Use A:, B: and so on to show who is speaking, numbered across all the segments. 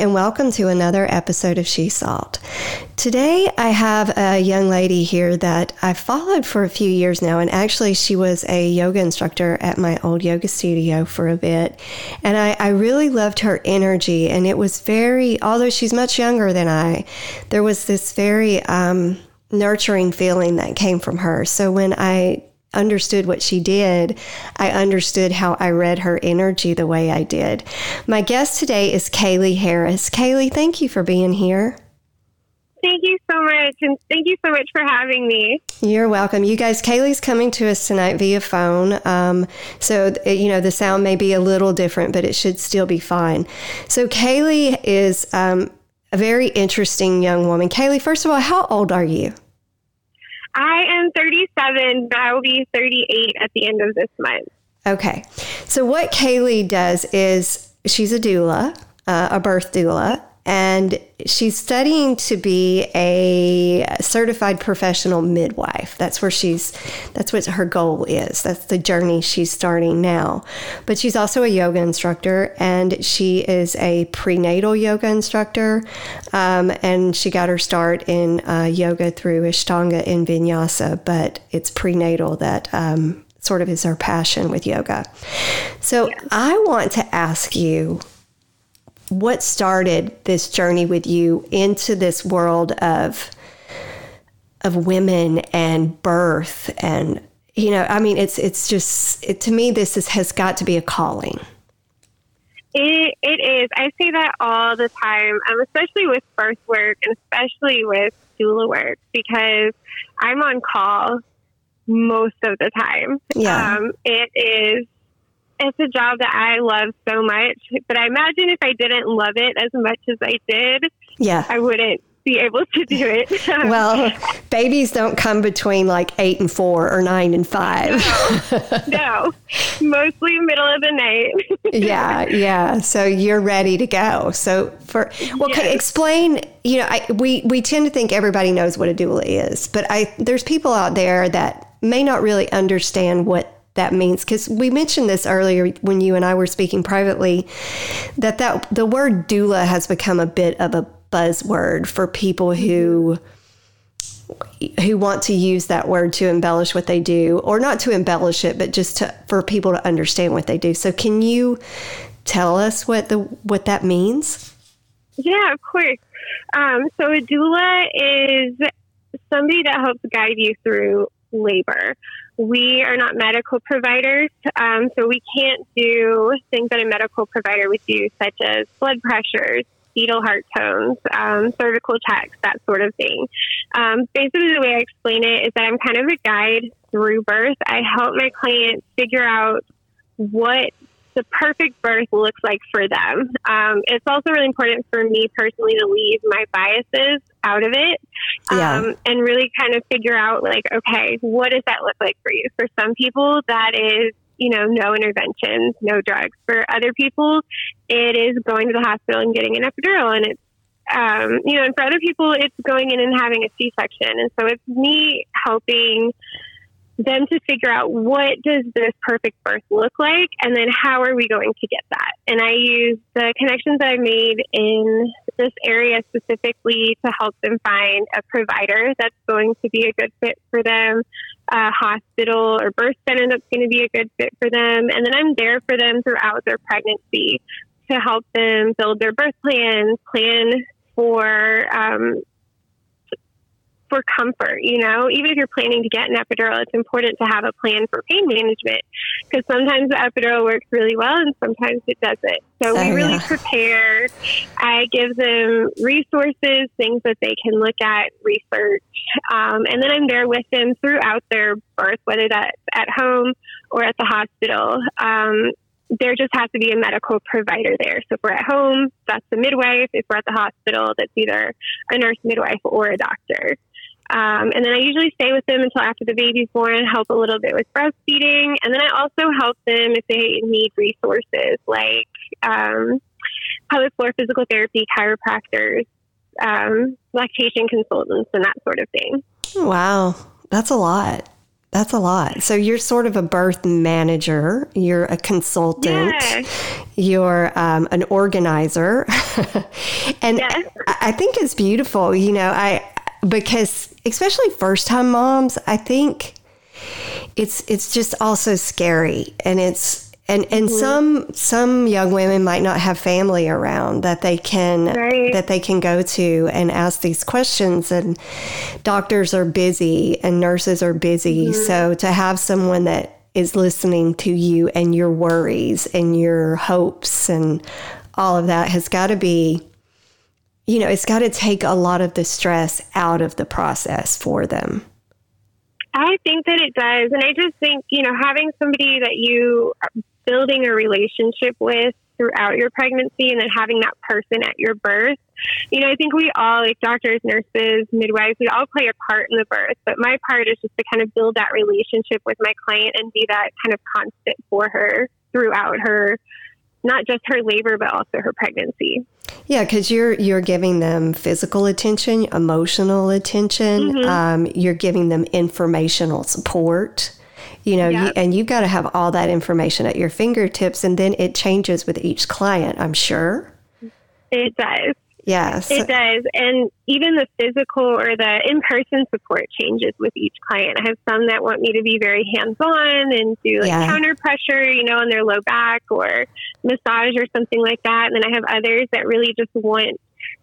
A: And welcome to another episode of She Salt. Today, I have a young lady here that I've followed for a few years now, and actually, she was a yoga instructor at my old yoga studio for a bit. And I, I really loved her energy, and it was very, although she's much younger than I, there was this very um, nurturing feeling that came from her. So when I understood what she did, I understood how I read her energy the way I did. My guest today is Kaylee Harris. Kaylee, thank you for being here.
B: Thank you so much. And thank you so much for having me.
A: You're welcome. You guys, Kaylee's coming to us tonight via phone. Um, so, you know, the sound may be a little different, but it should still be fine. So, Kaylee is um, a very interesting young woman. Kaylee, first of all, how old are you?
B: I am 37, but I will be 38 at the end of this month.
A: Okay. So, what Kaylee does is she's a doula, uh, a birth doula, and she's studying to be a certified professional midwife. That's where she's, that's what her goal is. That's the journey she's starting now. But she's also a yoga instructor and she is a prenatal yoga instructor. Um, and she got her start in uh, yoga through Ashtanga and Vinyasa, but it's prenatal that um, sort of is her passion with yoga. So yeah. I want to ask you what started this journey with you into this world of of women and birth and you know i mean it's it's just it, to me this is, has got to be a calling.
B: It, it is. I say that all the time um, especially with birth work and especially with doula work because i'm on call most of the time.
A: Yeah. Um,
B: it is it's a job that I love so much. But I imagine if I didn't love it as much as I did,
A: yeah,
B: I wouldn't be able to do it.
A: Um, well, babies don't come between like eight and four or nine and five.
B: No, no. mostly middle of the night.
A: yeah, yeah. So you're ready to go. So for well, yes. okay, explain. You know, I, we we tend to think everybody knows what a doula is, but I there's people out there that may not really understand what that means because we mentioned this earlier when you and I were speaking privately that that the word doula has become a bit of a buzzword for people who who want to use that word to embellish what they do or not to embellish it but just to for people to understand what they do. So can you tell us what the what that means?
B: Yeah of course. Um, so a doula is somebody that helps guide you through labor we are not medical providers, um, so we can't do things that a medical provider would do, such as blood pressures, fetal heart tones, um, cervical checks, that sort of thing. Um, basically, the way I explain it is that I'm kind of a guide through birth. I help my clients figure out what the perfect birth looks like for them. Um, it's also really important for me personally to leave my biases out of it um, yeah. and really kind of figure out, like, okay, what does that look like for you? For some people, that is you know, no interventions, no drugs. For other people, it is going to the hospital and getting an epidural, and it's um, you know, and for other people, it's going in and having a C-section. And so it's me helping them to figure out what does this perfect birth look like and then how are we going to get that? And i use the connections i made in this area specifically to help them find a provider that's going to be a good fit for them a hospital or birth center that's going to be a good fit for them and then i'm there for them throughout their pregnancy to help them build their birth plans plan for um, for comfort, you know, even if you're planning to get an epidural, it's important to have a plan for pain management because sometimes the epidural works really well and sometimes it doesn't. So we really yeah. prepare. I give them resources, things that they can look at, research, um, and then I'm there with them throughout their birth, whether that's at home or at the hospital. Um, there just has to be a medical provider there. So if we're at home, that's the midwife. If we're at the hospital, that's either a nurse midwife or a doctor. Um, and then I usually stay with them until after the baby's born, help a little bit with breastfeeding. And then I also help them if they need resources like um, pelvic floor physical therapy, chiropractors, um, lactation consultants, and that sort of thing.
A: Wow, that's a lot. That's a lot. So you're sort of a birth manager. You're a consultant.
B: Yeah.
A: You're um, an organizer, and
B: Yes.
A: I I think it's beautiful. You know, I because especially first time moms, I think it's it's just also scary, and it's and and
B: Mm-hmm.
A: some some young women might not have family around that they can
B: Right.
A: that they can go to and ask these questions and doctors are busy and nurses are busy
B: Mm-hmm.
A: so to have someone that is listening to you and your worries and your hopes and all of that has got to be you know it's got to take a lot of the stress out of the process for them
B: I think that it does. And I just think, you know, having somebody that you are building a relationship with throughout your pregnancy and then having that person at your birth. You know, I think we all, like doctors, nurses, midwives, we all play a part in the birth. But my part is just to kind of build that relationship with my client and be that kind of constant for her throughout her, not just her labor, but also her pregnancy.
A: Yeah, because you're you're giving them physical attention, emotional attention.
B: Mm-hmm.
A: Um, you're giving them informational support. You know, you, and you've got to have all that information at your fingertips, and then it changes with each client. I'm sure.
B: It does.
A: Yeah. so-
B: It does. And even the physical or the in person support changes with each client. I have some that want me to be very hands on and do like
A: Yeah.
B: counter pressure, you know, on their low back or massage or something like that. And then I have others that really just want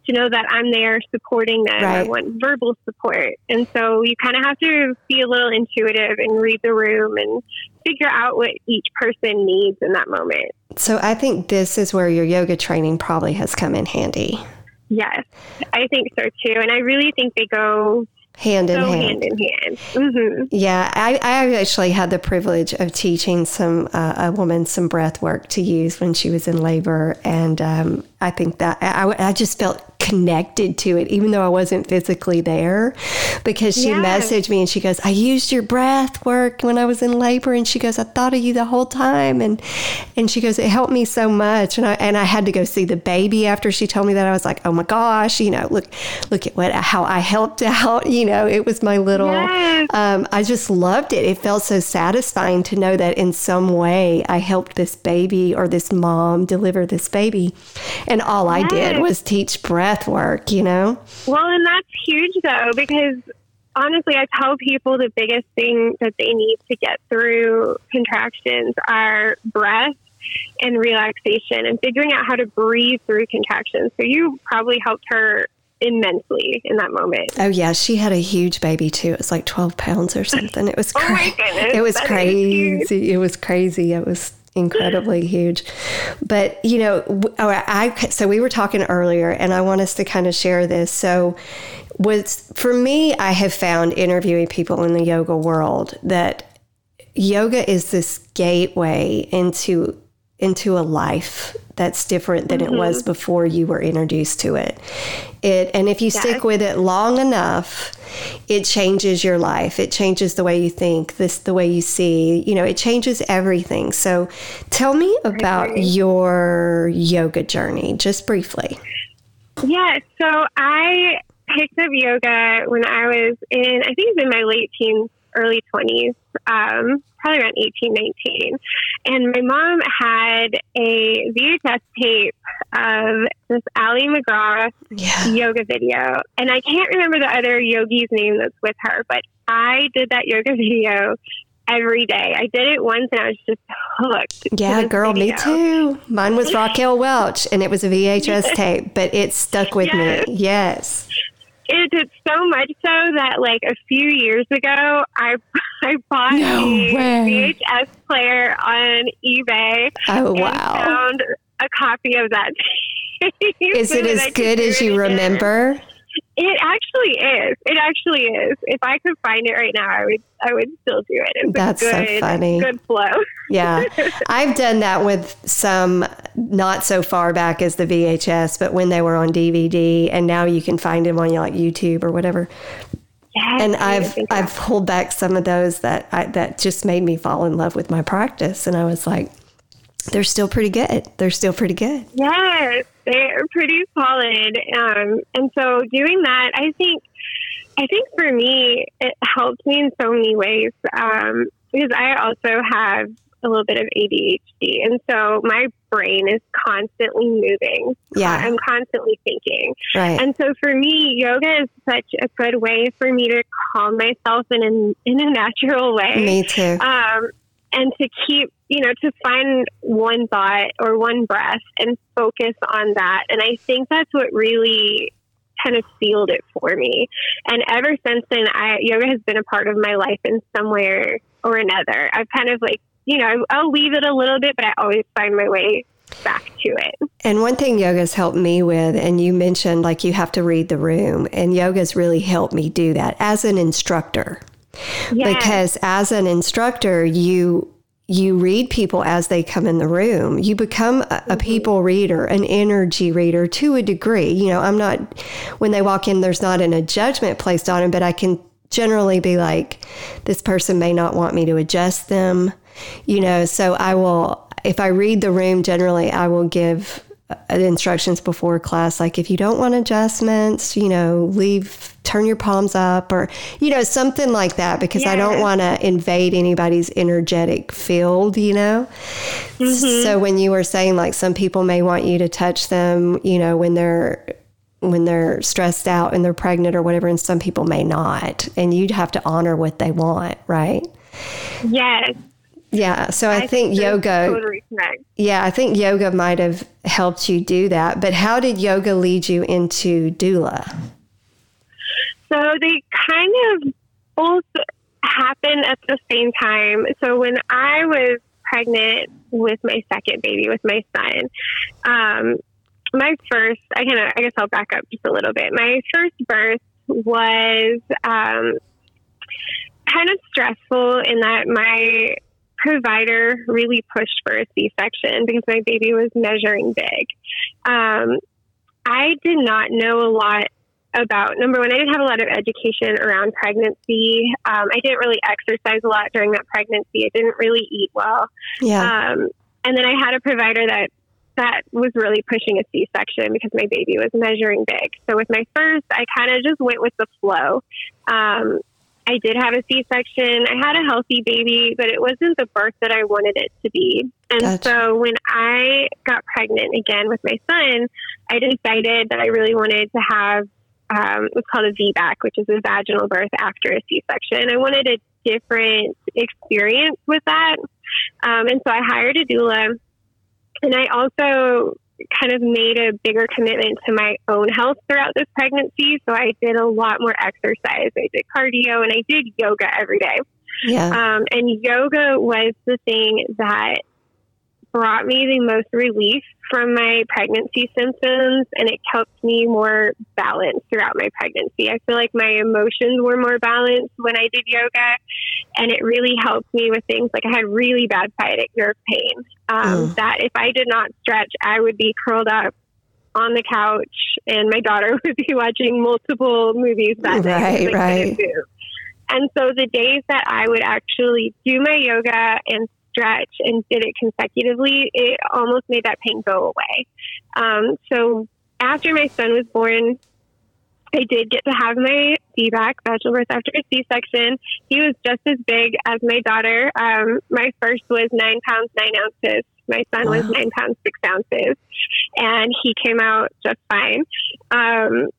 B: to know that I'm there supporting them. I want verbal support. And so you kind of have to be a little intuitive and read the room and figure out what each person needs in that moment.
A: so I think this is where your yoga training probably has come in handy,
B: Yes, I think so too. And I really think they go
A: hand in
B: so
A: hand.
B: hand in hand. hmm
A: Yeah, I, I actually had the privilege of teaching some uh, a woman some breath work to use when she was in labor, and um, I think that I, I just felt connected to it, even though I wasn't physically there, because she
B: Yeah.
A: messaged me and she goes, "I used your breath work when I was in labor," and she goes, "I thought of you the whole time," and and she goes, "It helped me so much," and I and I had to go see the baby after she told me that. I was like, "Oh my gosh, you know, look look at what how I helped out," you know, it was my little.
B: Yes.
A: Um, I just loved it. It felt so satisfying to know that in some way I helped this baby or this mom deliver this baby. And all I did was teach breath work, you know?
B: Well, and that's huge though, because honestly, I tell people the biggest thing that they need to get through contractions are breath and relaxation and figuring out how to breathe through contractions. So you probably helped her immensely in that moment.
A: Oh, yeah. She had a huge baby too. It was like 12 pounds or something. It was
B: Oh my
A: crazy.
B: goodness,
A: It was
B: that is huge.
A: crazy. It was crazy. It was incredibly huge. But, you know, oh, I, so we were talking earlier and I want us to kind of share this. So, was for me, I have found interviewing people in the yoga world that yoga is this gateway into into a life that's different than it was before you were introduced to it. It and if you stick with it long enough, it changes your life. It changes the way you think, this the way you see, you know, it changes everything. So tell me about your yoga journey just briefly.
B: Yeah, so I picked up yoga when I was in, I think it was in my late teens, early 20s, um, probably around 18, 19. And my mom had a VHS tape of this Ali MacGraw
A: Yeah.
B: yoga video. And I can't remember the other yogi's name that's with her, but I did that yoga video every day. I did it once and I was just hooked.
A: Yeah, girl, me too. Mine was Raquel Welch and it was a VHS tape, but it stuck with
B: Yes.
A: me. Yes.
B: It did so much so that like a few years ago, I I bought
A: No
B: a
A: way.
B: VHS player on eBay
A: Oh,
B: and
A: wow.
B: found a copy of that.
A: Is it as good as you remember?
B: It actually is. It actually is. If I could find it right now, I would. I would still do it. It's
A: That's so funny.
B: Good flow.
A: Yeah. I've done that with some not so far back as the VHS, but when they were on DVD and now you can find them on like YouTube or whatever.
B: Yes,
A: And I've I've pulled back some of those that I, that just made me fall in love with my practice and I was like they're still pretty good. They're still pretty good.
B: Yes, they're pretty solid. Um, and so doing that, I think I think for me, it helps me in so many ways um, because I also have a little bit of ADHD. And so my brain is constantly moving.
A: Yeah.
B: I'm constantly thinking.
A: Right.
B: And so for me, yoga is such a good way for me to calm myself in a, in a natural way.
A: Me too.
B: Um, and to keep, you know, to find one thought or one breath and focus on that. And I think that's what really kind of sealed it for me. And ever since then, I, yoga has been a part of my life in some way or another. I've kind of like, you know, I'll leave it a little bit, but I always find my way back to it.
A: And one thing yoga's helped me with, and you mentioned like you have to read the room, and yoga's really helped me do that as an instructor.
B: Yes.
A: Because as an instructor, you you read people as they come in the room. You become a, a, mm-hmm. people reader, an energy reader to a degree. You know, I'm not, when they walk in, there's not an, a judgment placed on them, but I can generally be like, this person may not want me to adjust them, you know, so I will, if I read the room, generally I will give instructions before class like if you don't want adjustments you know leave turn your palms up or you know something like that because yeah. i don't want to invade anybody's energetic field you know mm-hmm. so when you were saying like some people may want you to touch them you know when they're when they're stressed out and they're pregnant or whatever and some people may not and you'd have to honor what they want right
B: yes
A: yeah, so I, I think, think yoga.
B: Totally
A: yeah, I think yoga might have helped you do that. But how did yoga lead you into doula?
B: So they kind of both happen at the same time. So when I was pregnant with my second baby, with my son, um, my first, I kind of, I guess I'll back up just a little bit. My first birth was um, kind of stressful in that my provider really pushed for a C section because my baby was measuring big. Um, I did not know a lot about number one, I didn't have a lot of education around pregnancy. Um, I didn't really exercise a lot during that pregnancy. I didn't really eat well.
A: Yeah.
B: Um, and then I had a provider that that was really pushing a C section because my baby was measuring big. So with my first, I kind of just went with the flow. Um, I did have a C section. I had a healthy baby, but it wasn't the birth that I wanted it to be. And gotcha. so when I got pregnant again with my son, I decided that I really wanted to have um, what's called a VBAC, which is a vaginal birth after a C section. I wanted a different experience with that. Um, and so I hired a doula. And I also kind of made a bigger commitment to my own health throughout this pregnancy. So I did a lot more exercise. I did cardio and I did yoga every day.
A: Yeah.
B: Um, and yoga was the thing that brought me the most relief from my pregnancy symptoms and it kept me more balanced throughout my pregnancy. I feel like my emotions were more balanced when I did yoga and it really helped me with things like I had really bad sciatic nerve pain. Um, mm. That if I did not stretch, I would be curled up on the couch and my daughter would be watching multiple movies that
A: day.
B: Right,
A: right.
B: And so the days that I would actually do my yoga and stretch and did it consecutively, it almost made that pain go away. Um, so after my son was born, I did get to have my VBAC, vaginal birth after a C-section. He was just as big as my daughter. Um, my first was nine pounds, nine ounces. My son wow. was nine pounds, six ounces. And he came out just fine. Um,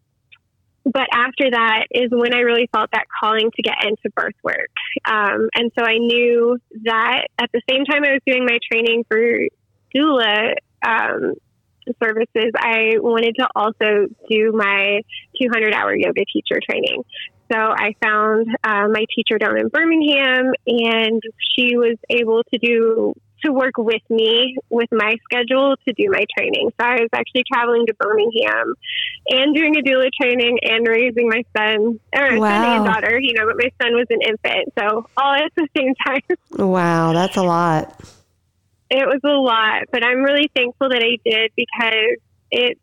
B: but after that is when I really felt that calling to get into birth work. Um, and so I knew that at the same time I was doing my training for doula um, services, I wanted to also do my 200 hour yoga teacher training. So I found uh, my teacher down in Birmingham, and she was able to do to work with me with my schedule to do my training. So I was actually traveling to Birmingham and doing a doula training and raising my son or wow. son and daughter, you know, but my son was an infant. So all at the same time.
A: Wow, that's a lot.
B: It was a lot, but I'm really thankful that I did because it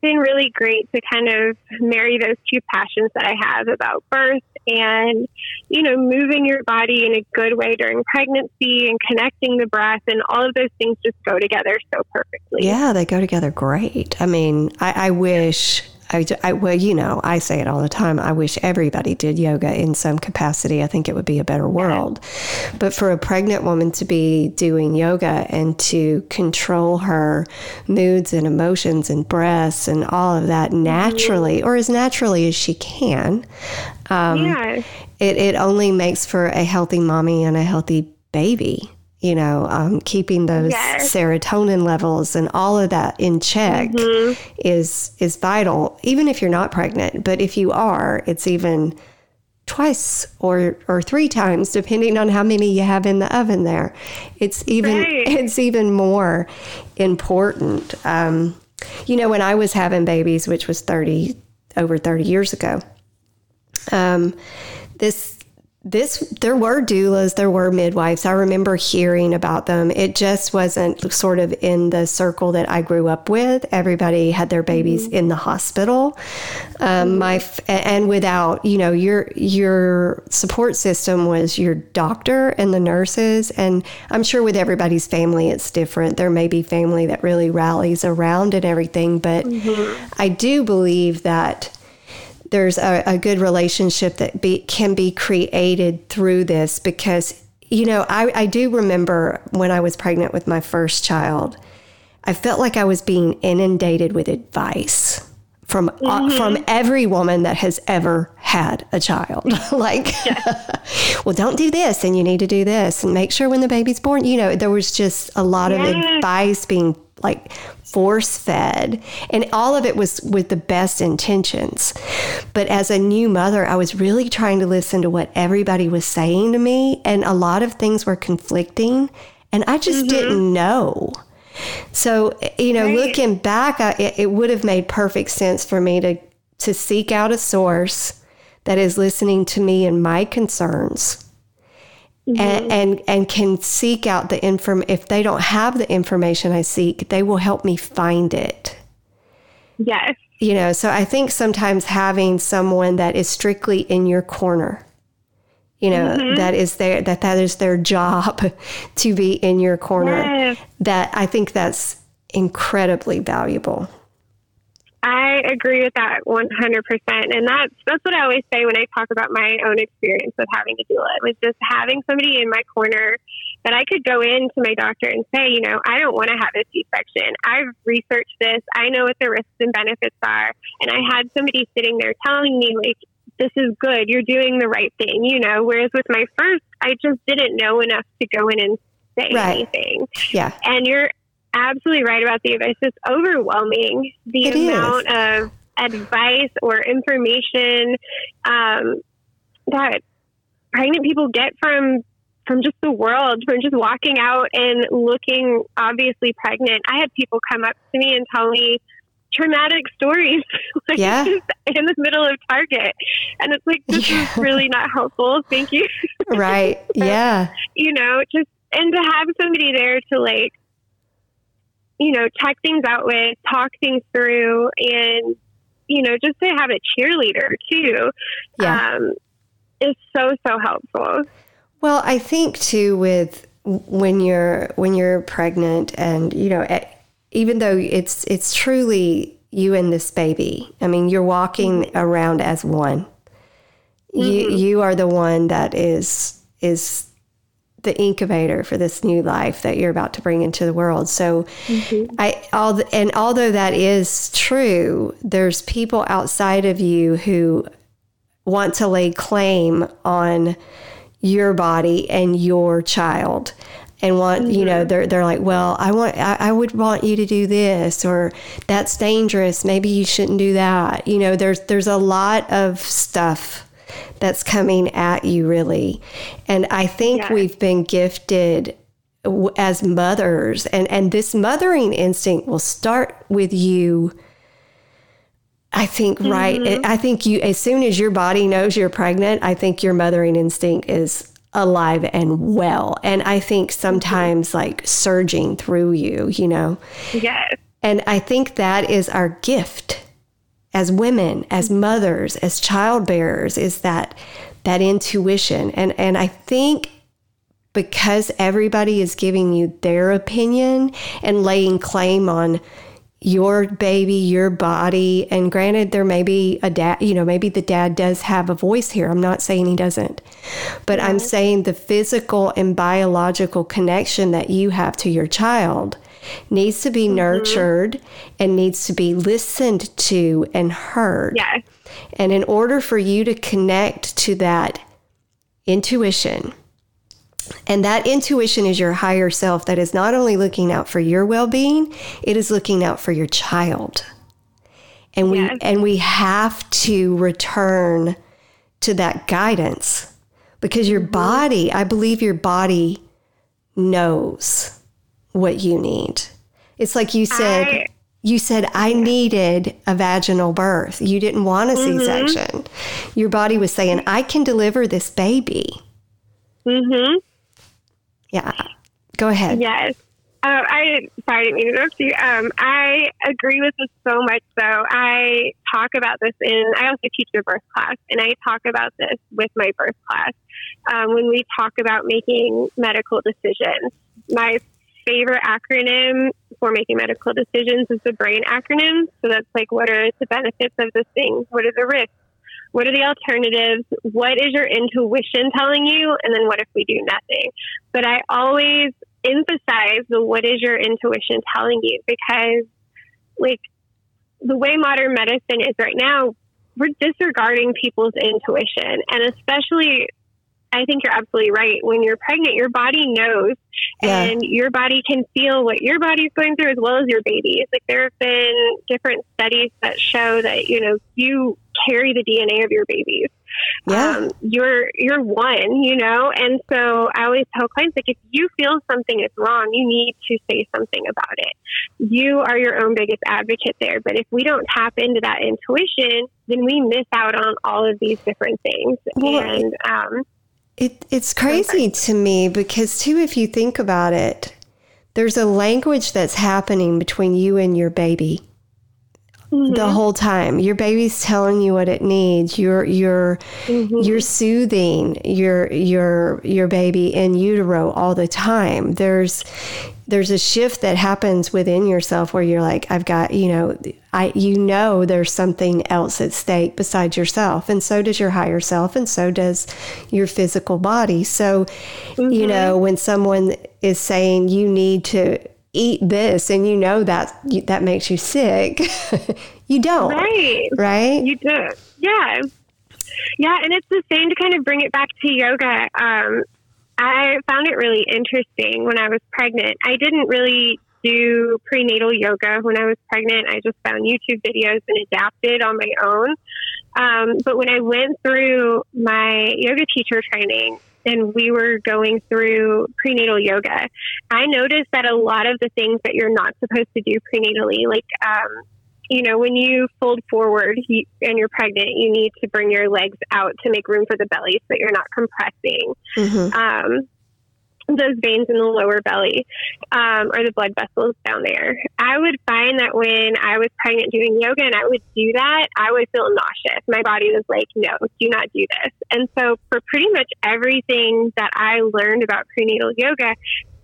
B: been really great to kind of marry those two passions that I have about birth and, you know, moving your body in a good way during pregnancy and connecting the breath and all of those things just go together so perfectly.
A: Yeah, they go together great. I mean, I, I wish I, I, well, you know, I say it all the time. I wish everybody did yoga in some capacity. I think it would be a better world. But for a pregnant woman to be doing yoga and to control her moods and emotions and breaths and all of that naturally, or as naturally as she can, um,
B: Yeah.
A: it, it only makes for a healthy mommy and a healthy baby. You know, um, keeping those
B: Yes.
A: serotonin levels and all of that in check is is vital. Even if you're not pregnant, but if you are, it's even twice or or three times, depending on how many you have in the oven. There, it's even
B: Right.
A: it's even more important. Um, you know, when I was having babies, which was thirty over thirty years ago, um, this this there were doulas there were midwives. I remember hearing about them. It just wasn't sort of in the circle that i grew up with. Everybody had their babies mm-hmm. in the hospital. Um, mm-hmm. my f- and without you know your your support system was your doctor and the nurses. And i'm sure with everybody's family it's different. There may be family that really rallies around and everything but mm-hmm. i do believe that there's a, a good relationship that be, can be created through this because you know I, I do remember when i was pregnant with my first child i felt like i was being inundated with advice from uh, from every woman that has ever had a child. Like well don't do this and you need to do this and make sure when the baby's born you know there was just a lot of advice being like force fed and all of it was with the best intentions. But as a new mother i was really trying to listen to what everybody was saying to me. And a lot of things were conflicting. And i just mm-hmm. didn't know. So you know
B: Right.
A: looking back I, it, it would have made perfect sense for me to to seek out a source that is listening to me and my concerns and, mm-hmm. and and can seek out the inform if they don't have the information I seek, they will help me find it.
B: Yes.
A: You know, so I think sometimes having someone that is strictly in your corner, you know, mm-hmm. that is their that that is their job to be in your corner.
B: Yes.
A: That I think that's incredibly valuable.
B: I agree with that 100%. And that's, that's what I always say when I talk about my own experience with having to do it, was just having somebody in my corner that I could go in to my doctor and say, you know, I don't want to have a C-section. I've researched this. I know what the risks and benefits are. And I had somebody sitting there telling me, like, this is good. You're doing the right thing, you know. Whereas with my first, I just didn't know enough to go in and say
A: Right.
B: anything.
A: Yeah.
B: And you're absolutely right about the advice. It's overwhelming the
A: It is.
B: amount of advice or information um, that pregnant people get from from just the world, from just walking out and looking obviously pregnant. I had people come up to me and tell me traumatic stories like
A: Yeah.
B: just in the middle of Target. And it's like this
A: Yeah.
B: is really not helpful. Thank you.
A: Right. Yeah.
B: you know, just and to have somebody there to like, you know, check things out with, talk things through, and you know, just to have a cheerleader too,
A: Yeah.
B: um, is so so helpful.
A: Well, I think too with when you're when you're pregnant and you know even though it's it's truly you and this baby. I mean, you're walking around as one. You you are the one that is is the incubator for this new life that you're about to bring into the world. So mm-hmm. I all the, and although that is true, there's people outside of you who want to lay claim on your body and your child and want you know mm-hmm. they're, they're like well i want I, I would want you to do this or that's dangerous. Maybe you shouldn't do that. You know there's there's a lot of stuff that's coming at you really and i think
B: Yeah.
A: we've been gifted as mothers and and this mothering instinct will start with you I think right. Mm-hmm. I think you as soon as your body knows you're pregnant, I think your mothering instinct is alive and well. And I think mm-hmm. sometimes like surging through you, you know.
B: Yes,
A: And I think that is our gift as women, as mm-hmm. mothers, as child bearers is that that intuition. And and I think because everybody is giving you their opinion and laying claim on your baby, your body, and granted, there may be a dad, you know, maybe the dad does have a voice here. I'm not saying he doesn't, but I'm mm-hmm. saying the physical and biological connection that you have to your child needs to be mm-hmm. nurtured and needs to be listened to and heard.
B: Yes.
A: And in order for you to connect to that intuition, and that intuition is your higher self that is not only looking out for your well-being, it is looking out for your child. And yes. we and we have to return to that guidance because your mm-hmm. body, I believe your body knows what you need. It's like you said I, you said I needed a vaginal birth. You didn't want a mm-hmm. C-section. Your body was saying I can deliver this baby.
B: Mm-hmm.
A: Yeah. Go ahead.
B: Yes. Uh, I sorry, I didn't mean to interrupt you. Um, I agree with this so much. So I talk about this in. I also teach a birth class, and I talk about this with my birth class um, when we talk about making medical decisions. My favorite acronym for making medical decisions is the BRAIN acronym. So that's like, what are the benefits of this thing? What are the risks? What are the alternatives? What is your intuition telling you? And then what if we do nothing? But I always emphasize the what is your intuition telling you because, like, the way modern medicine is right now, we're disregarding people's intuition. And especially I think you're absolutely right. When you're pregnant, your body knows yeah. and your body can feel what your body's going through as well as your baby's. Like there have been different studies that show that, you know, you carry the DNA of your babies. Yeah. Um, you're you're one, you know, and so I always tell clients like if you feel something is wrong, you need to say something about it. You are your own biggest advocate there. But if we don't tap into that intuition, then we miss out on all of these different things. Well, and um,
A: it, it's crazy to me because, too, if you think about it, there's a language that's happening between you and your baby. Mm-hmm. the whole time. Your baby's telling you what it needs. You're you're mm-hmm. you're soothing your your your baby in utero all the time. There's there's a shift that happens within yourself where you're like, I've got, you know, I you know there's something else at stake besides yourself. And so does your higher self and so does your physical body. So, mm-hmm. you know, when someone is saying you need to eat this and you know that that makes you sick, you don't.
B: Right.
A: Right?
B: You do. Yeah. Yeah, and it's the same to kind of bring it back to yoga. Um, I found it really interesting when I was pregnant. I didn't really do prenatal yoga when I was pregnant. I just found YouTube videos and adapted on my own. Um, but when I went through my yoga teacher training and we were going through prenatal yoga, I noticed that a lot of the things that you're not supposed to do prenatally, like um, you know, when you fold forward and you're pregnant, you need to bring your legs out to make room for the belly so that you're not compressing mm-hmm. um, those veins in the lower belly um, or the blood vessels down there. I would find that when I was pregnant doing yoga and I would do that, I would feel nauseous. My body was like, no, do not do this. And so, for pretty much everything that I learned about prenatal yoga,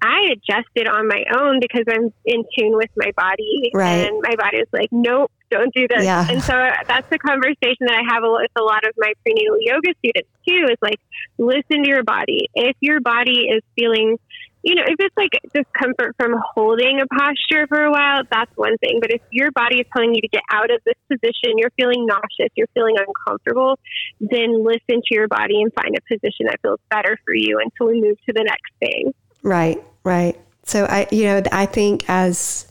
B: I adjusted on my own because I'm in tune with my body.
A: Right.
B: And my body is like, nope, don't do this.
A: Yeah.
B: And so that's the conversation that I have with a lot of my prenatal yoga students too is like, listen to your body. If your body is feeling, you know, if it's like discomfort from holding a posture for a while, that's one thing. But if your body is telling you to get out of this position, you're feeling nauseous, you're feeling uncomfortable, then listen to your body and find a position that feels better for you until we move to the next thing.
A: Right, right. So I, you know, I think as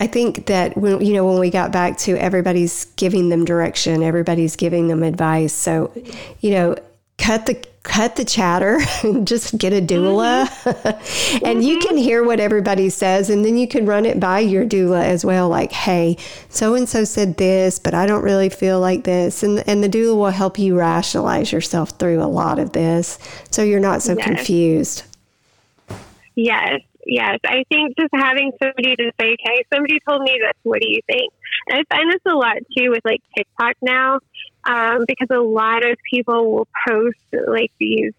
A: I think that when you know when we got back to everybody's giving them direction, everybody's giving them advice. So, you know, cut the cut the chatter and just get a doula mm-hmm. and you can hear what everybody says and then you can run it by your doula as well like hey so and so said this but i don't really feel like this and and the doula will help you rationalize yourself through a lot of this so you're not so yes. confused
B: Yes, yes. I think just having somebody to say, okay, somebody told me this. What do you think? And I find this a lot too with like TikTok now, um, because a lot of people will post like these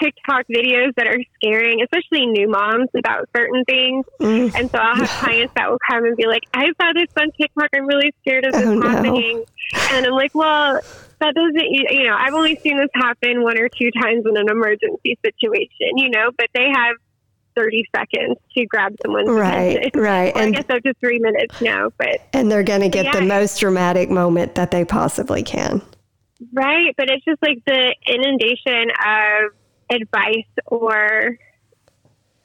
B: TikTok videos that are scaring, especially new moms about certain things. Mm. And so I'll have clients that will come and be like, I saw this on TikTok. I'm really scared of this oh, happening. No. And I'm like, well, that doesn't, you know, I've only seen this happen one or two times in an emergency situation, you know, but they have 30 seconds to grab someone's
A: right,
B: attention.
A: Right,
B: well, and I guess up to three minutes now, but
A: and they're going to get yeah. the most dramatic moment that they possibly can.
B: Right, but it's just like the inundation of advice or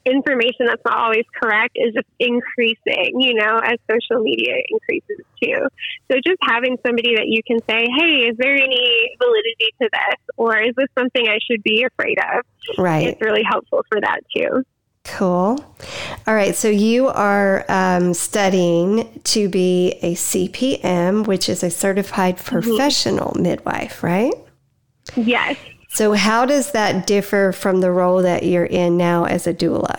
B: information that's not always correct is just increasing, you know, as social media increases too. So just having somebody that you can say, hey, is there any validity to this? Or is this something I should be afraid of?
A: Right.
B: It's really helpful for that too.
A: Cool. All right. So you are um, studying to be a CPM, which is a certified mm-hmm. professional mm-hmm. midwife, right?
B: Yes.
A: So, how does that differ from the role that you're in now as a doula?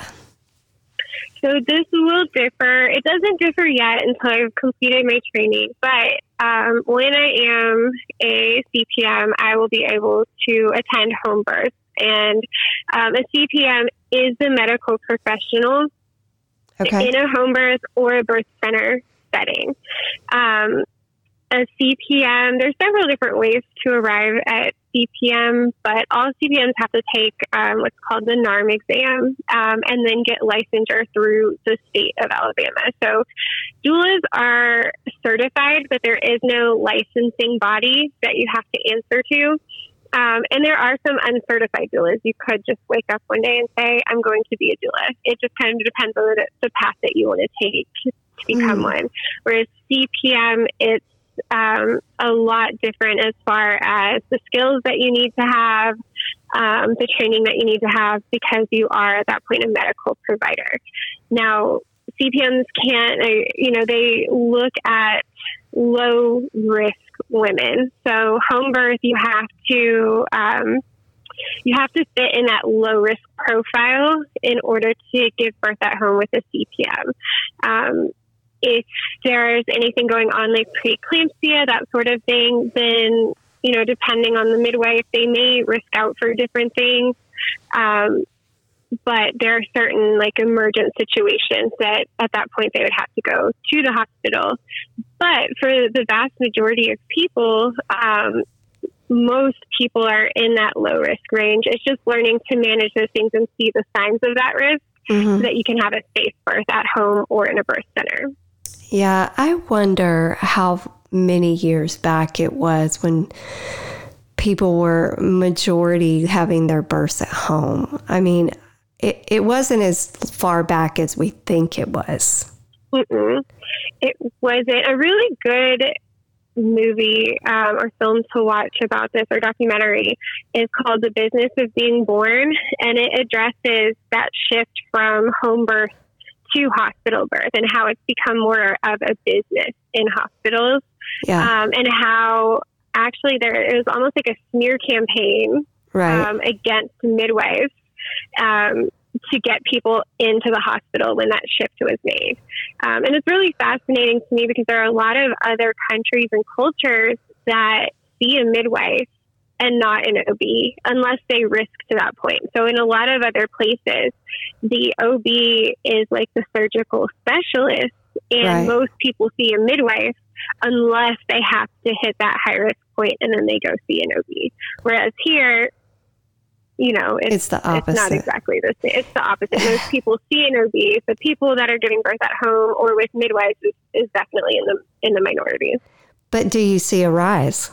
B: So, this will differ. It doesn't differ yet until I've completed my training, but um, when I am a CPM, I will be able to attend home births and um, a CPM is the medical professional okay. in a home birth or a birth center setting. Um, a CPM, there's several different ways to arrive at CPM, but all CPMs have to take um, what's called the NARM exam um, and then get licensure through the state of Alabama. So doulas are certified, but there is no licensing body that you have to answer to. Um, and there are some uncertified doulas. You could just wake up one day and say, I'm going to be a doula. It just kind of depends on the, the path that you want to take to become mm. one. Whereas CPM, it's um, a lot different as far as the skills that you need to have, um, the training that you need to have, because you are at that point a medical provider. Now, CPMs can't, uh, you know, they look at low risk women. So home birth, you have to um, you have to fit in that low risk profile in order to give birth at home with a CPM. Um, if there's anything going on like preeclampsia, that sort of thing, then you know, depending on the midwife, they may risk out for different things. Um, but there are certain like emergent situations that at that point they would have to go to the hospital. But for the vast majority of people, um, most people are in that low risk range. It's just learning to manage those things and see the signs of that risk mm-hmm. so that you can have a safe birth at home or in a birth center.
A: Yeah, I wonder how many years back it was when people were majority having their births at home. I mean, it, it wasn't as far back as we think it was.
B: Mm-mm. It wasn't. A really good movie um, or film to watch about this or documentary is called The Business of Being Born, and it addresses that shift from home birth to hospital birth and how it's become more of a business in hospitals. Yeah. Um, and how actually there is almost like a smear campaign right. um, against midwives um, to get people into the hospital when that shift was made. Um, and it's really fascinating to me because there are a lot of other countries and cultures that see a midwife and not an OB unless they risk to that point. So in a lot of other places, the OB is like the surgical specialist, and right. most people see a midwife unless they have to hit that high risk point and then they go see an OB. Whereas here, you know, it's,
A: it's the opposite.
B: It's not exactly the same. It's the opposite. Most people see an OB. The people that are giving birth at home or with midwives is, is definitely in the in the minority.
A: But do you see a rise?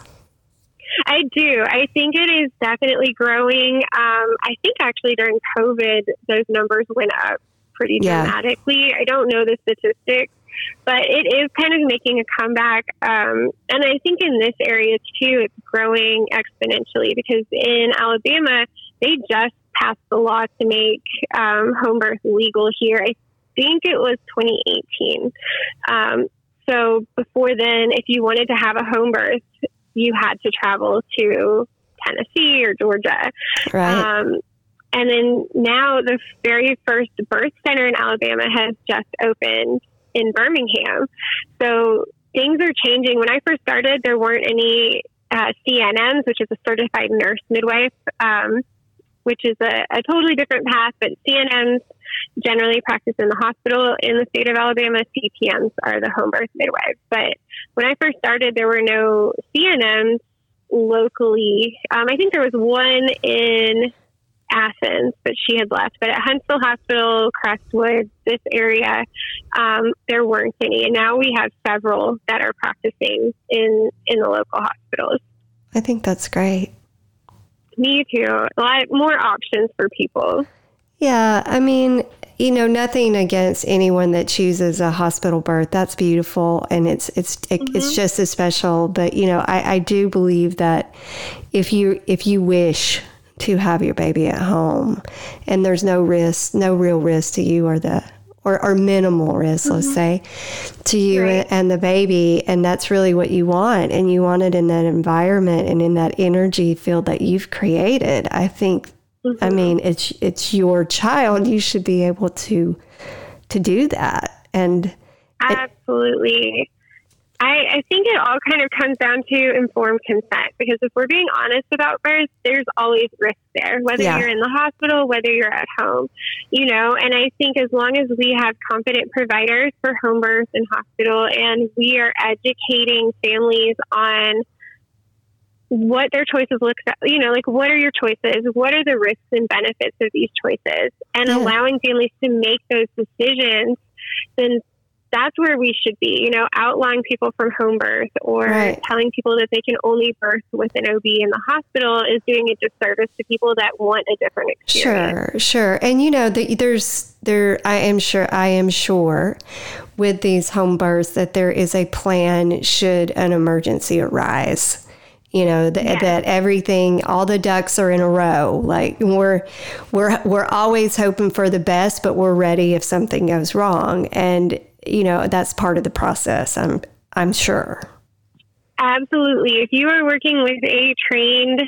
B: I do. I think it is definitely growing. Um, I think actually during COVID, those numbers went up pretty dramatically. Yeah. I don't know the statistics, but it is kind of making a comeback. Um, and I think in this area too, it's growing exponentially because in Alabama, they just passed the law to make um, home birth legal here. I think it was 2018. Um, so before then, if you wanted to have a home birth, you had to travel to Tennessee or Georgia.
A: Right. Um,
B: and then now the very first birth center in Alabama has just opened in Birmingham. So things are changing. When I first started, there weren't any uh, CNMs, which is a certified nurse midwife. Um, which is a, a totally different path, but CNMs generally practice in the hospital in the state of Alabama. CPMs are the home birth midwives. But when I first started, there were no CNMs locally. Um, I think there was one in Athens, but she had left. But at Huntsville Hospital, Crestwood, this area, um, there weren't any, and now we have several that are practicing in in the local hospitals.
A: I think that's great.
B: Me too. A lot more options for people.
A: Yeah, I mean, you know, nothing against anyone that chooses a hospital birth. That's beautiful, and it's it's it, mm-hmm. it's just as special. But you know, I, I do believe that if you if you wish to have your baby at home and there's no risk no real risk to you or the or, or minimal risk mm-hmm. let's say to you right. and the baby and that's really what you want and you want it in that environment and in that energy field that you've created i think mm-hmm. i mean it's it's your child you should be able to to do that and
B: absolutely I, I think it all kind of comes down to informed consent because if we're being honest about birth, there's always risk there, whether yeah. you're in the hospital, whether you're at home, you know. And I think as long as we have competent providers for home birth and hospital, and we are educating families on what their choices look at, you know, like what are your choices? What are the risks and benefits of these choices? And yeah. allowing families to make those decisions, then that's where we should be, you know, outlawing people from home birth or right. telling people that they can only birth with an OB in the hospital is doing a disservice to people that want a different experience.
A: Sure, sure. And you know, the, there's there I am sure I am sure with these home births that there is a plan should an emergency arise you know th- yes. that everything all the ducks are in a row like we're we're we're always hoping for the best but we're ready if something goes wrong and you know, that's part of the process. I'm I'm sure.
B: Absolutely. If you are working with a trained,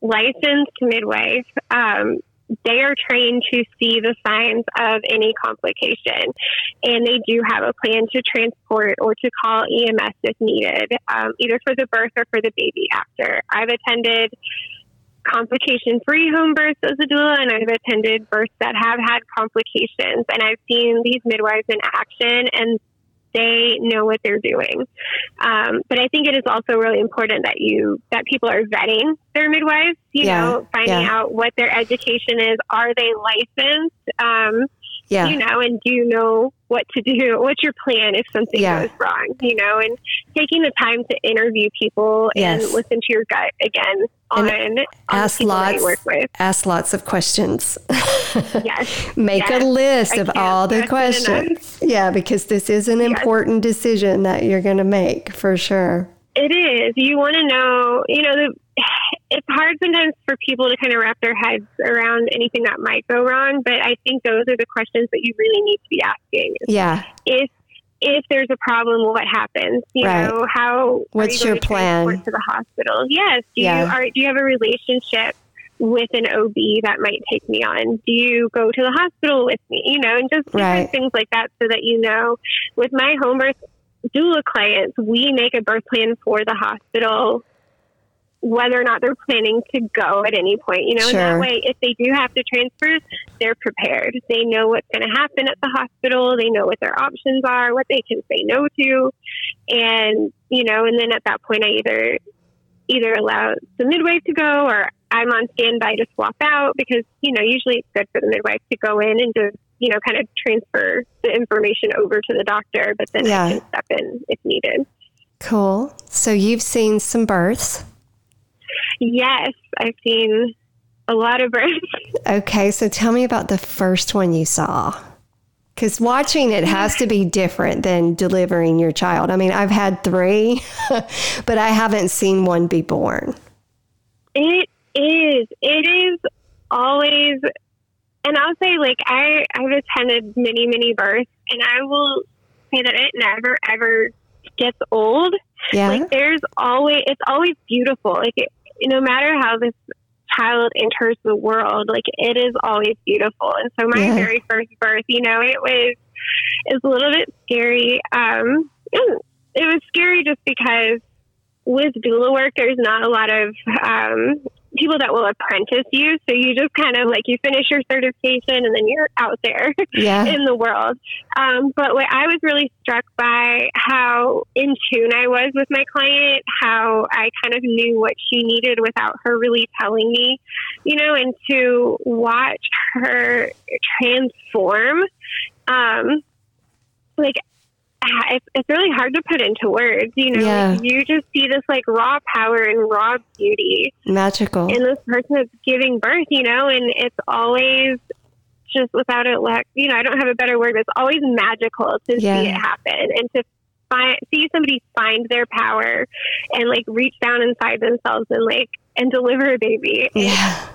B: licensed midwife, um, they are trained to see the signs of any complication, and they do have a plan to transport or to call EMS if needed, um, either for the birth or for the baby after. I've attended complication free home births as a doula, and I've attended births that have had complications. And I've seen these midwives in action, and they know what they're doing. Um, but I think it is also really important that you that people are vetting their midwives. You yeah, know, finding yeah. out what their education is. Are they licensed? Um, yeah. you know, and do you know what to do? What's your plan if something yeah. goes wrong? You know, and taking the time to interview people and listen to your gut again on, on
A: ask lots ask lots of questions.
B: yes.
A: Make
B: yes.
A: a list of all the questions. Yeah, because this is an yes. important decision that you're going to make for sure.
B: It is. You want to know, you know, the it's hard sometimes for people to kind of wrap their heads around anything that might go wrong, but I think those are the questions that you really need to be asking.
A: Yeah.
B: If if there's a problem, what happens? You right. know, how
A: what's you your plan
B: to the hospital? Yes. Do yeah. you are do you have a relationship with an OB that might take me on? Do you go to the hospital with me? You know, and just different right. things like that so that you know. With my home birth doula clients, we make a birth plan for the hospital whether or not they're planning to go at any point. You know, sure. and that way, if they do have to transfer, they're prepared. They know what's going to happen at the hospital. They know what their options are, what they can say no to, and you know, and then at that point, I either either allow the midwife to go or I'm on standby to swap out because you know usually it's good for the midwife to go in and just you know kind of transfer the information over to the doctor, but then yeah. I can step in if needed.
A: Cool. So you've seen some births.
B: Yes, I've seen a lot of birds.
A: Okay, so tell me about the first one you saw. Because watching it has to be different than delivering your child. I mean, I've had three, but I haven't seen one be born.
B: It is. It is always, and I'll say, like, I, I've attended many, many births, and I will say that it never, ever gets old. Yeah. Like, there's always, it's always beautiful. Like, it, no matter how this child enters the world, like it is always beautiful. And so my yeah. very first birth, you know, it was it was a little bit scary. Um, it, was scary just because with doula work, there's not a lot of um, people that will apprentice you. So you just kind of like you finish your certification and then you're out there
A: Yeah.
B: in the world. Um, but what I was really struck by how in tune I was with my client, how I kind of knew what she needed without her really telling me, you know, and to watch her transform. Um, like it's, it's really hard to put into words, you know.
A: Yeah.
B: You just see this like raw power and raw beauty
A: Magical.
B: in this person that's giving birth, you know, and it's always just without it, like, you know, I don't have a better word, but it's always magical to
A: Yeah.
B: see it happen and to find, see somebody find their power and like reach down inside themselves and like, and deliver a baby. It's
A: yeah.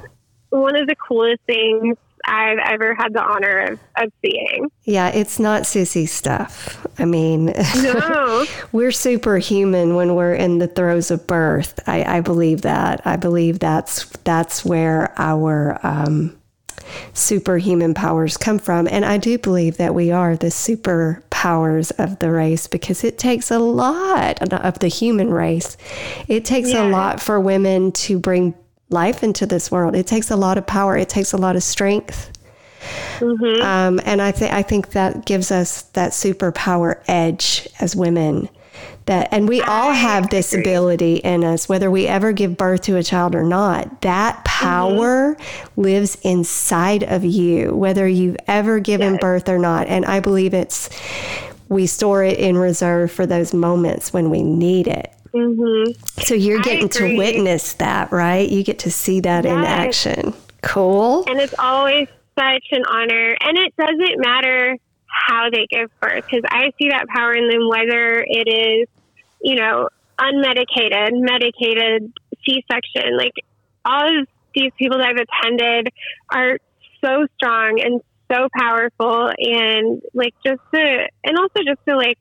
B: one of the coolest things I've ever had the honor of, of seeing.
A: Yeah, it's not sissy stuff. I mean,
B: No.
A: we're superhuman when we're in the throes of birth. I, I believe that. I believe that's that's where our um, superhuman powers come from, and I do believe that we are the superpowers of the race because it takes a lot of the human race. It takes a lot for women to bring life into this world. It takes a lot of power. It takes a lot of strength.
B: hmm
A: Um, and I think I think that gives us that superpower edge as women. That and we all have this ability in us, whether we ever give birth to a child or not. That power lives inside of you, whether you've ever given
B: Yes.
A: birth or not. And I believe it's we store it in reserve for those moments when we need it.
B: Hmm
A: So you're getting to witness that, right? You get to see that in action. Cool.
B: And it's always such an honor. And it doesn't matter how they give birth because I see that power in them, whether it is, you know, unmedicated, medicated C section. Like all of these people that I've attended are so strong and so powerful. And like just to, and also just to like,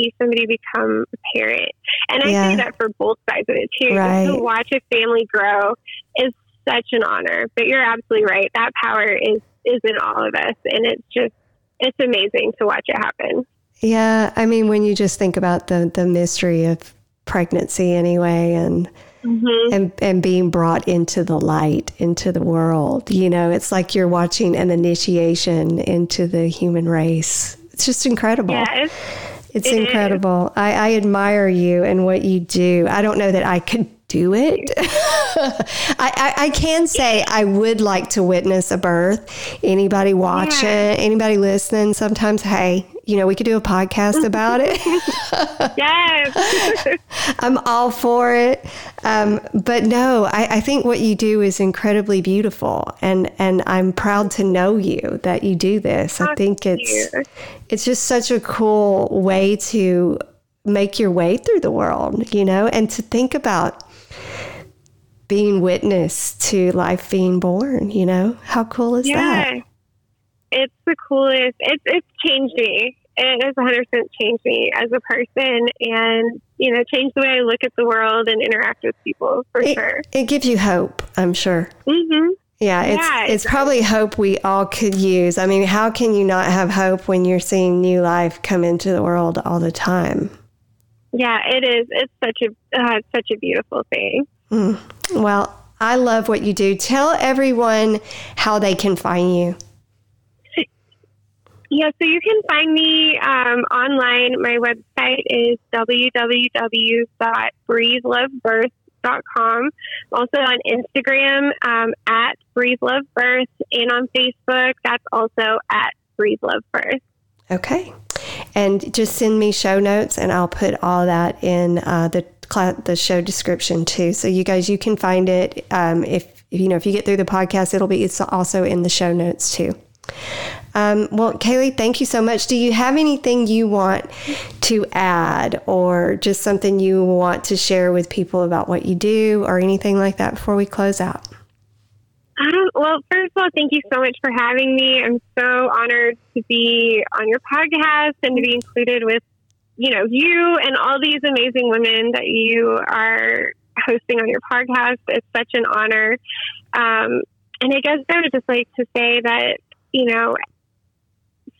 B: See somebody become a parent, and I
A: Yeah.
B: say that for both sides of it too.
A: Right.
B: to watch a family grow is such an honor. But you're absolutely right. That power is is in all of us, and it's just it's amazing to watch it happen.
A: Yeah, I mean, when you just think about the the mystery of pregnancy, anyway, and
B: Mm-hmm.
A: and and being brought into the light, into the world, you know, it's like you're watching an initiation into the human race. It's just incredible.
B: Yes,
A: It's
B: It is.
A: incredible. I, I admire you and what you do. I don't know that I could do it. I, I, I can say I would like to witness a birth. Anybody watching,
B: Yeah.
A: anybody listening, sometimes, hey, you know, we could do a podcast about it.
B: yes,
A: I'm all for it. Um, but no, I, I think what you do is incredibly beautiful, and and I'm proud to know you that you do this. I think it's it's just such a cool way to make your way through the world, you know, and to think about being witness to life being born. You know, how cool is that?
B: It's the coolest. It's it's changed me. It has 100 percent changed me as a person, and you know, changed the way I look at the world and interact with people for
A: It,
B: sure.
A: it gives you hope, I'm sure.
B: Mm-hmm.
A: Yeah, it's
B: Yeah,
A: it's probably hope we all could use. I mean, how can you not have hope when you're seeing new life come into the world all the time?
B: Yeah, it is. It's such a uh, it's such a beautiful thing.
A: Well, I love what you do. Tell everyone how they can find you.
B: Yeah, so you can find me um, online. My website is www.breathelovebirth.com. I'm also on Instagram um, at Breathe Love Birth and on Facebook, that's also at Breathe Love Birth.
A: Okay. And just send me show notes and I'll put all that in uh, the the show description too. So you guys, you can find it. Um, if, you know, if you get through the podcast, it'll be, it's also in the show notes too. Um, well, Kaylee, thank you so much. Do you have anything you want to add or just something you want to share with people about what you do or anything like that before we close out?
B: Um, well, first of all, thank you so much for having me. I'm so honored to be on your podcast and to be included with, you know, you and all these amazing women that you are hosting on your podcast. It's such an honor. Um, and I guess I would just like to say that, you know,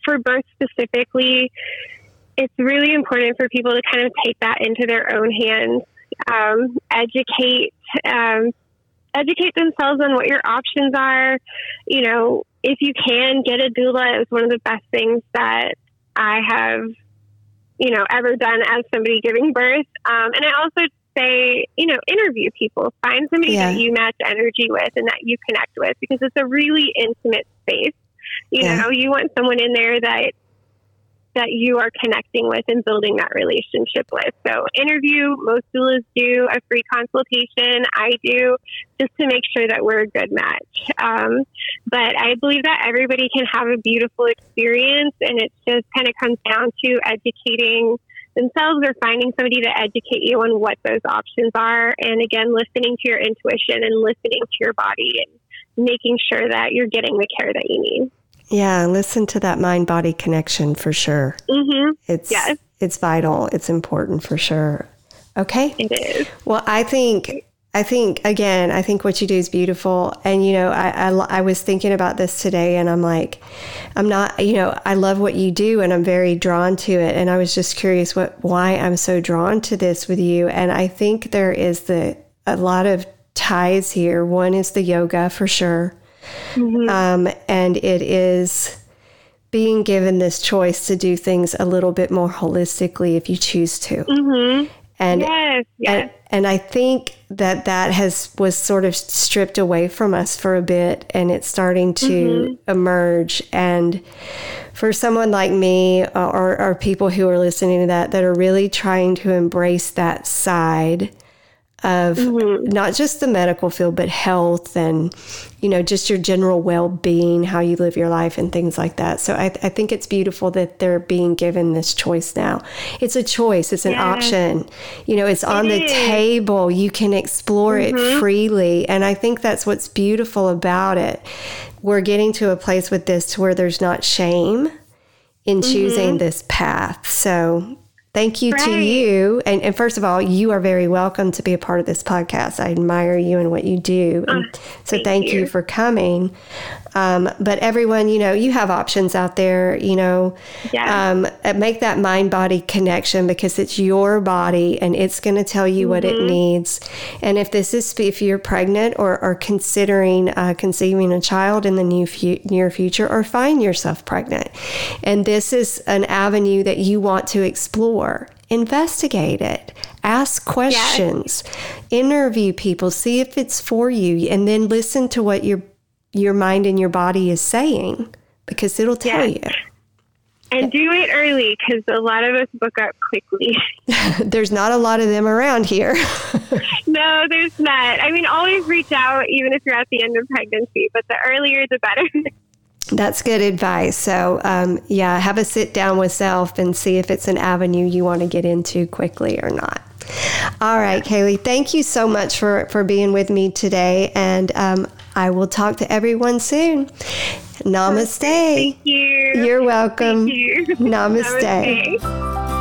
B: for birth specifically, it's really important for people to kind of take that into their own hands, um, educate, um, educate themselves on what your options are. You know, if you can get a doula, it's one of the best things that I have, you know, ever done as somebody giving birth. Um, and I also say, you know, interview people, find somebody yeah. that you match energy with and that you connect with because it's a really intimate space. You yeah. know, you want someone in there that that you are connecting with and building that relationship with. So, interview, most doulas do a free consultation. I do just to make sure that we're a good match. Um, but I believe that everybody can have a beautiful experience, and it just kind of comes down to educating themselves or finding somebody to educate you on what those options are. And again, listening to your intuition and listening to your body and making sure that you're getting the care that you need.
A: Yeah, listen to that mind body connection for sure.
B: Mm-hmm.
A: It's
B: yes.
A: it's vital. It's important for sure. Okay.
B: It is.
A: Well, I think I think again, I think what you do is beautiful. And you know, I, I, I was thinking about this today, and I'm like, I'm not, you know, I love what you do, and I'm very drawn to it. And I was just curious what why I'm so drawn to this with you. And I think there is the a lot of ties here. One is the yoga for sure, mm-hmm. um, and it is being given this choice to do things a little bit more holistically if you choose to.
B: Mm-hmm. And, yes, yes.
A: and and I think that that has was sort of stripped away from us for a bit, and it's starting to mm-hmm. emerge. And for someone like me, or, or people who are listening to that, that are really trying to embrace that side of mm-hmm. not just the medical field, but health and, you know, just your general well being, how you live your life, and things like that. So I, I, think it's beautiful that they're being given this choice now. It's a choice, it's an option. You know, it's on it the is. table. You can explore mm-hmm. it freely. And I think that's what's beautiful about it. We're getting to a place with this to where there's not shame in choosing mm-hmm. this path. So Thank you right. to you. And, and, first of all, you are very welcome to be a part of this podcast. I admire you and what you do. Oh, so thank, thank you. you. for coming. Um, but everyone, you know, you have options out there, you know, yeah. um, uh, make that mind body connection because it's your body and it's going to tell you mm-hmm. what it mm-hmm. needs. And if this is, if you're pregnant or, or considering uh, conceiving a child in the new fu- near future or find yourself pregnant, and this is an avenue that you want to explore, investigate it ask questions interview people see if it's for you and then listen to what your your mind and your body is saying because it'll tell you.
B: And do it early because a lot of us book up quickly.
A: there's not a lot of them around here.
B: no, there's not. I mean, always reach out, even if you're at the end of pregnancy, but the earlier the better.
A: That's good advice. So, um, yeah, have a sit down with self and see if it's an avenue you want to get into quickly or not. All right, Kaylee, thank you so much for, for being with me today. And um, I will talk to everyone soon. Namaste.
B: Thank you.
A: You're welcome.
B: You.
A: Namaste. Namaste.